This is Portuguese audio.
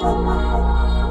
Música